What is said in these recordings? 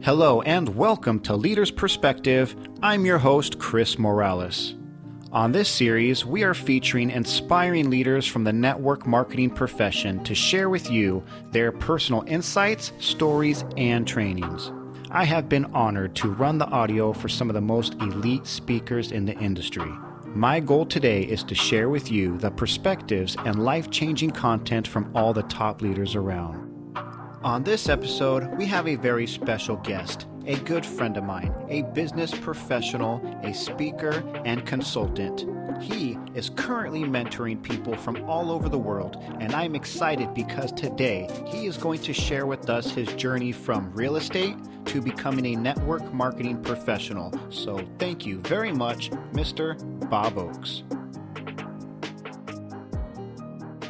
Hello and welcome to Leader's Perspective. I'm your host, Chris Morales. On this series, we are featuring inspiring leaders from the network marketing profession to share with you their personal insights, stories, and trainings. I have been honored to run the audio for some of the most elite speakers in the industry. My goal today is to share with you the perspectives and life changing content from all the top leaders around. On this episode, we have a very special guest, a good friend of mine, a business professional, a speaker, and consultant. He is currently mentoring people from all over the world, and I'm excited because today he is going to share with us his journey from real estate to becoming a network marketing professional. So, thank you very much, Mr. Bob Oakes.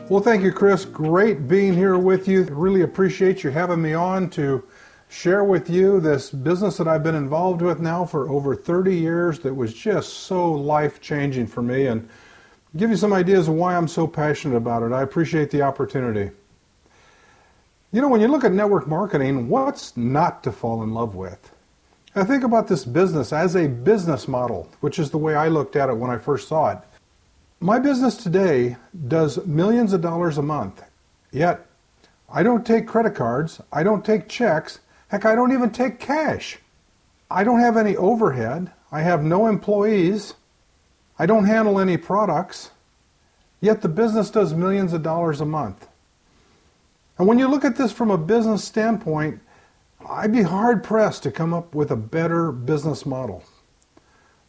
Well, thank you, Chris. Great being here with you. Really appreciate you having me on to share with you this business that I've been involved with now for over 30 years that was just so life changing for me and give you some ideas of why I'm so passionate about it. I appreciate the opportunity. You know, when you look at network marketing, what's not to fall in love with? I think about this business as a business model, which is the way I looked at it when I first saw it. My business today does millions of dollars a month, yet I don't take credit cards, I don't take checks, heck, I don't even take cash. I don't have any overhead, I have no employees, I don't handle any products, yet the business does millions of dollars a month. And when you look at this from a business standpoint, I'd be hard pressed to come up with a better business model.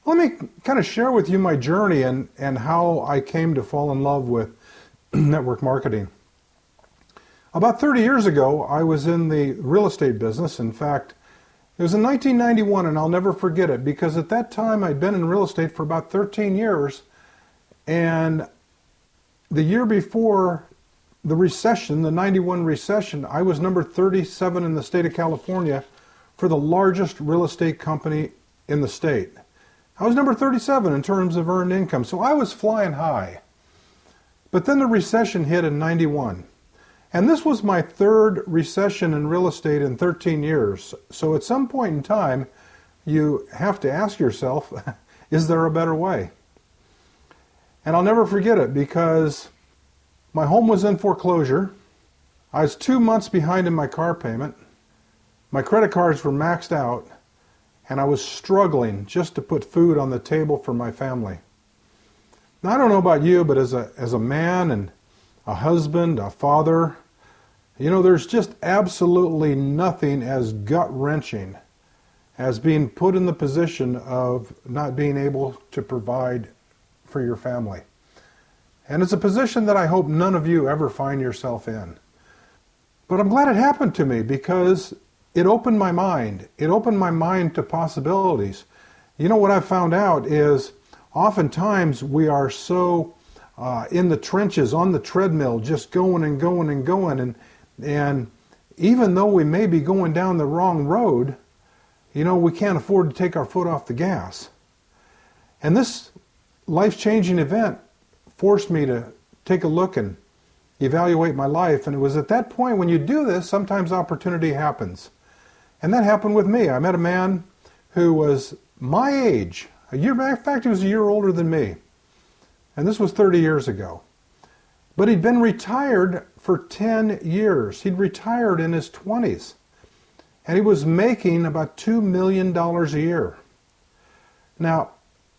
Let me kind of share with you my journey and, and how I came to fall in love with network marketing. About 30 years ago, I was in the real estate business. In fact, it was in 1991, and I'll never forget it because at that time I'd been in real estate for about 13 years. And the year before the recession, the 91 recession, I was number 37 in the state of California for the largest real estate company in the state. I was number 37 in terms of earned income, so I was flying high. But then the recession hit in 91. And this was my third recession in real estate in 13 years. So at some point in time, you have to ask yourself, is there a better way? And I'll never forget it because my home was in foreclosure. I was two months behind in my car payment. My credit cards were maxed out and I was struggling just to put food on the table for my family. Now, I don't know about you, but as a, as a man and a husband, a father, you know, there's just absolutely nothing as gut wrenching as being put in the position of not being able to provide for your family. And it's a position that I hope none of you ever find yourself in. But I'm glad it happened to me because it opened my mind. It opened my mind to possibilities. You know what I've found out is oftentimes we are so uh, in the trenches, on the treadmill, just going and going and going, and and even though we may be going down the wrong road, you know we can't afford to take our foot off the gas. And this life-changing event forced me to take a look and evaluate my life. And it was at that point when you do this, sometimes opportunity happens. And that happened with me. I met a man who was my age. A year, matter of fact, he was a year older than me. And this was 30 years ago. But he'd been retired for 10 years. He'd retired in his 20s. And he was making about $2 million a year. Now,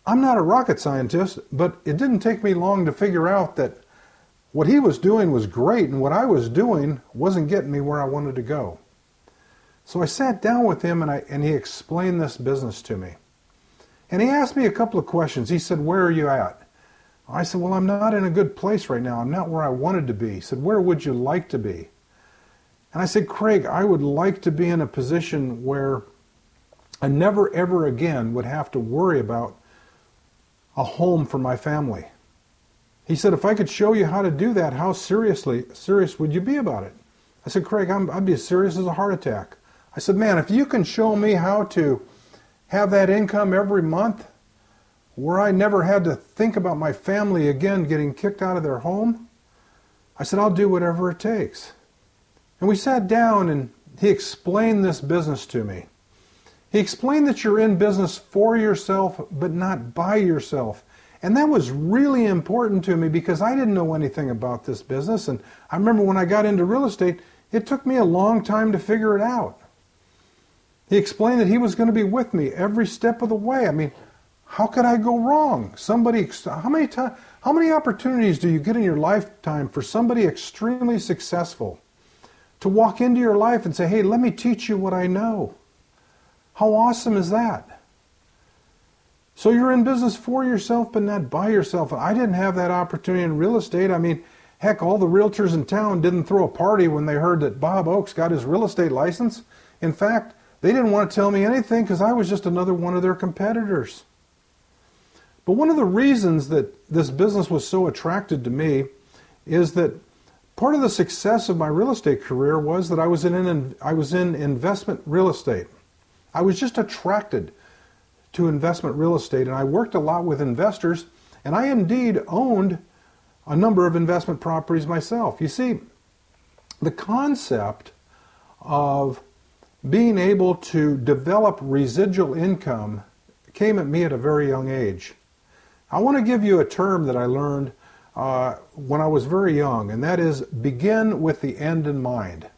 I'm not a rocket scientist, but it didn't take me long to figure out that what he was doing was great and what I was doing wasn't getting me where I wanted to go. So I sat down with him and, I, and he explained this business to me. And he asked me a couple of questions. He said, Where are you at? I said, Well, I'm not in a good place right now. I'm not where I wanted to be. He said, Where would you like to be? And I said, Craig, I would like to be in a position where I never ever again would have to worry about a home for my family. He said, if I could show you how to do that, how seriously serious would you be about it? I said, Craig, i would be as serious as a heart attack. I said, man, if you can show me how to have that income every month where I never had to think about my family again getting kicked out of their home, I said, I'll do whatever it takes. And we sat down and he explained this business to me. He explained that you're in business for yourself, but not by yourself. And that was really important to me because I didn't know anything about this business. And I remember when I got into real estate, it took me a long time to figure it out. He explained that he was going to be with me every step of the way. I mean, how could I go wrong? Somebody, how many times, how many opportunities do you get in your lifetime for somebody extremely successful to walk into your life and say, "Hey, let me teach you what I know"? How awesome is that? So you're in business for yourself, but not by yourself. I didn't have that opportunity in real estate. I mean, heck, all the realtors in town didn't throw a party when they heard that Bob Oakes got his real estate license. In fact, they didn't want to tell me anything because I was just another one of their competitors. But one of the reasons that this business was so attracted to me is that part of the success of my real estate career was that I was in I was in investment real estate. I was just attracted to investment real estate, and I worked a lot with investors, and I indeed owned a number of investment properties myself. You see, the concept of being able to develop residual income came at me at a very young age. I want to give you a term that I learned uh, when I was very young, and that is begin with the end in mind.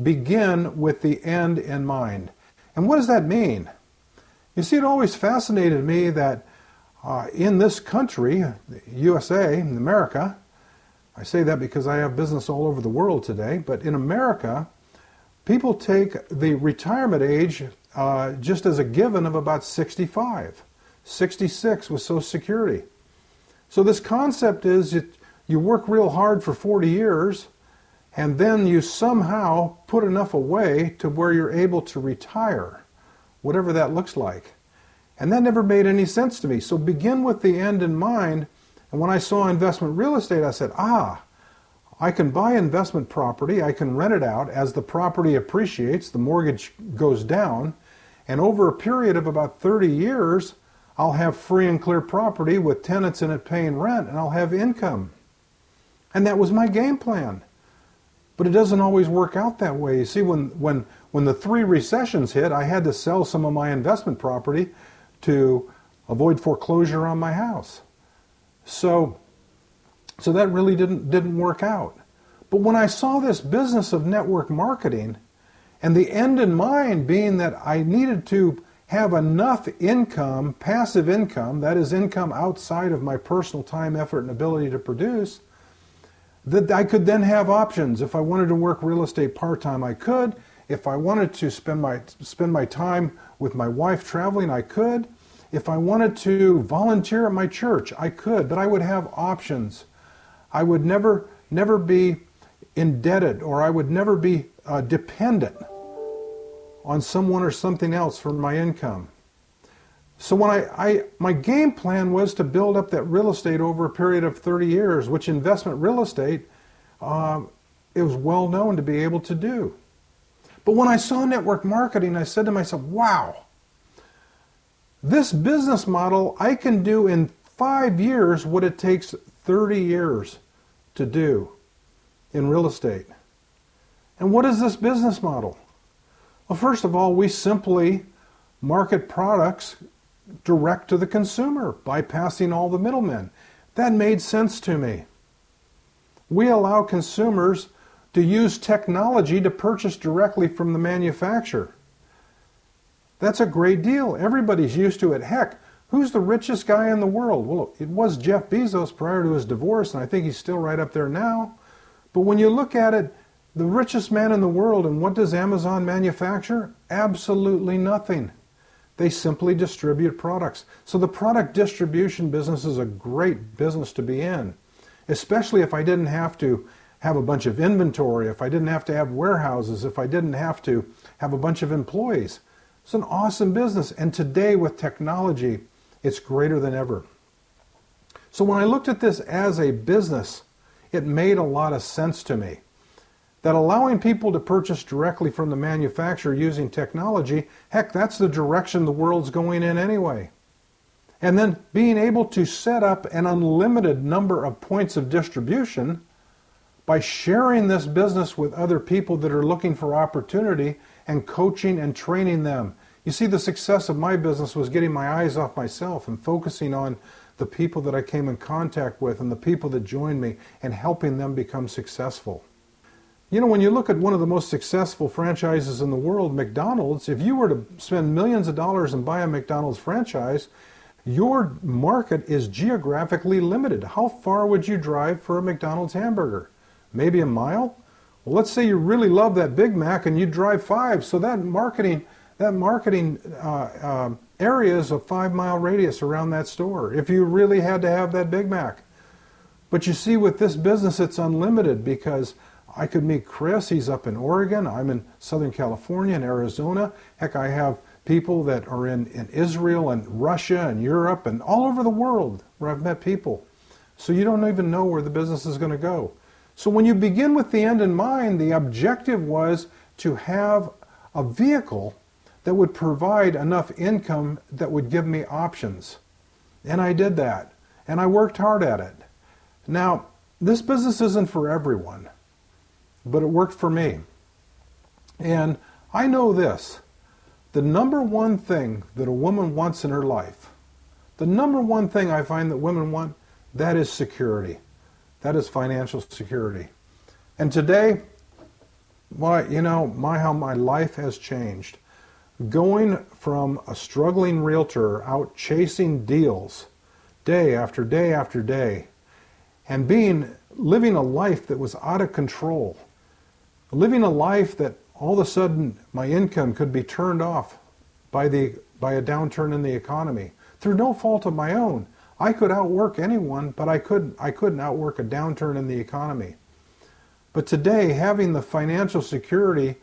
Begin with the end in mind. And what does that mean? You see, it always fascinated me that uh, in this country, USA, in America, I say that because I have business all over the world today, but in America, people take the retirement age uh, just as a given of about 65, 66 with Social Security. So this concept is that you work real hard for 40 years, and then you somehow put enough away to where you're able to retire whatever that looks like. And that never made any sense to me. So begin with the end in mind. And when I saw investment real estate, I said, ah, I can buy investment property, I can rent it out. As the property appreciates, the mortgage goes down. And over a period of about 30 years, I'll have free and clear property with tenants in it paying rent, and I'll have income. And that was my game plan. But it doesn't always work out that way. You see, when, when when the three recessions hit, I had to sell some of my investment property to avoid foreclosure on my house. So, so that really didn't, didn't work out. But when I saw this business of network marketing, and the end in mind being that I needed to have enough income, passive income, that is income outside of my personal time, effort, and ability to produce, that I could then have options. If I wanted to work real estate part time, I could. If I wanted to spend my spend my time with my wife traveling, I could. If I wanted to volunteer at my church, I could, but I would have options. I would never never be indebted or I would never be uh, dependent on someone or something else for my income. So when I, I, my game plan was to build up that real estate over a period of 30 years, which investment real estate uh, it was well known to be able to do. But when I saw network marketing, I said to myself, wow, this business model, I can do in five years what it takes 30 years to do in real estate. And what is this business model? Well, first of all, we simply market products direct to the consumer, bypassing all the middlemen. That made sense to me. We allow consumers to use technology to purchase directly from the manufacturer. That's a great deal. Everybody's used to it. Heck, who's the richest guy in the world? Well, it was Jeff Bezos prior to his divorce, and I think he's still right up there now. But when you look at it, the richest man in the world, and what does Amazon manufacture? Absolutely nothing. They simply distribute products. So the product distribution business is a great business to be in, especially if I didn't have to have a bunch of inventory, if I didn't have to have warehouses, if I didn't have to have a bunch of employees. It's an awesome business. And today, with technology, it's greater than ever. So when I looked at this as a business, it made a lot of sense to me. That allowing people to purchase directly from the manufacturer using technology, heck, that's the direction the world's going in anyway. And then being able to set up an unlimited number of points of distribution by sharing this business with other people that are looking for opportunity and coaching and training them. You see, the success of my business was getting my eyes off myself and focusing on the people that I came in contact with and the people that joined me and helping them become successful. You know, when you look at one of the most successful franchises in the world, McDonald's, if you were to spend millions of dollars and buy a McDonald's franchise, your market is geographically limited. How far would you drive for a McDonald's hamburger? Maybe a mile? Well, let's say you really love that Big Mac and you drive five, so that marketing that marketing uh, uh, area is a five mile radius around that store if you really had to have that Big Mac. But you see, with this business, it's unlimited because I could meet Chris. He's up in Oregon. I'm in Southern California and Arizona. Heck, I have people that are in, in Israel and Russia and Europe and all over the world where I've met people. So you don't even know where the business is going to go. So when you begin with the end in mind, the objective was to have a vehicle that would provide enough income that would give me options. And I did that. And I worked hard at it. Now, this business isn't for everyone, but it worked for me. And I know this the number one thing that a woman wants in her life, the number one thing I find that women want, that is security. That is financial security. And today, why, you know, my how my life has changed going from a struggling realtor out chasing deals day after day after day and being living a life that was out of control living a life that all of a sudden my income could be turned off by the by a downturn in the economy through no fault of my own. I could outwork anyone but i couldn't i couldn't outwork a downturn in the economy. But today having the financial security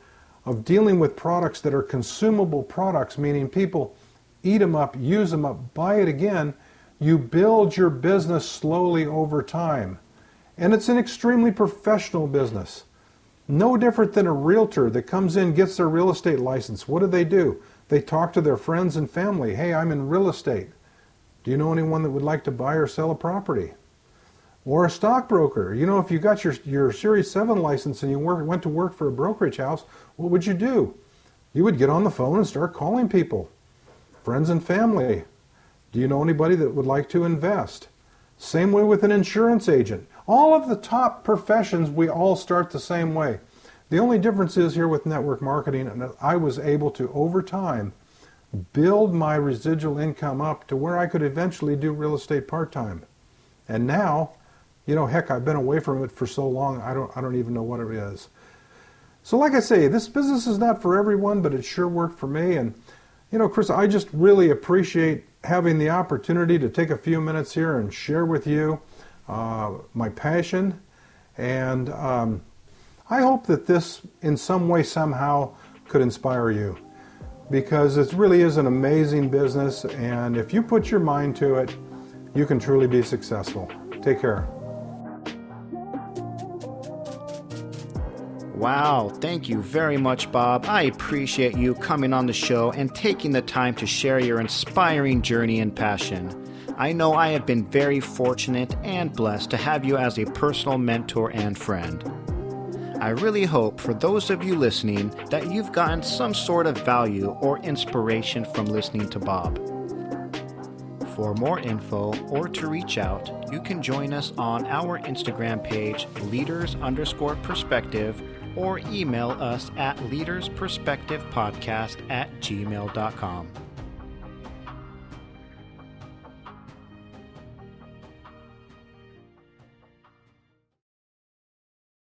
of dealing with products that are consumable products, meaning people eat them up, use them up, buy it again, you build your business slowly over time. And it's an extremely professional business. No different than a realtor that comes in, gets their real estate license. What do they do? They talk to their friends and family. Hey, I'm in real estate. Do you know anyone that would like to buy or sell a property? Or a stockbroker. You know, if you got your, your Series 7 license and you work, went to work for a brokerage house, what would you do? You would get on the phone and start calling people, friends and family. Do you know anybody that would like to invest? Same way with an insurance agent. All of the top professions, we all start the same way. The only difference is here with network marketing, and I was able to, over time, build my residual income up to where I could eventually do real estate part time. And now, you know, heck, I've been away from it for so long, I don't, I don't even know what it is. So, like I say, this business is not for everyone, but it sure worked for me. And, you know, Chris, I just really appreciate having the opportunity to take a few minutes here and share with you uh, my passion. And um, I hope that this, in some way, somehow, could inspire you because it really is an amazing business. And if you put your mind to it, you can truly be successful. Take care. Wow, thank you very much, Bob. I appreciate you coming on the show and taking the time to share your inspiring journey and passion. I know I have been very fortunate and blessed to have you as a personal mentor and friend. I really hope for those of you listening that you've gotten some sort of value or inspiration from listening to Bob. For more info or to reach out, you can join us on our Instagram page, leaders underscore perspective, or email us at leadersperspectivepodcast at gmail.com.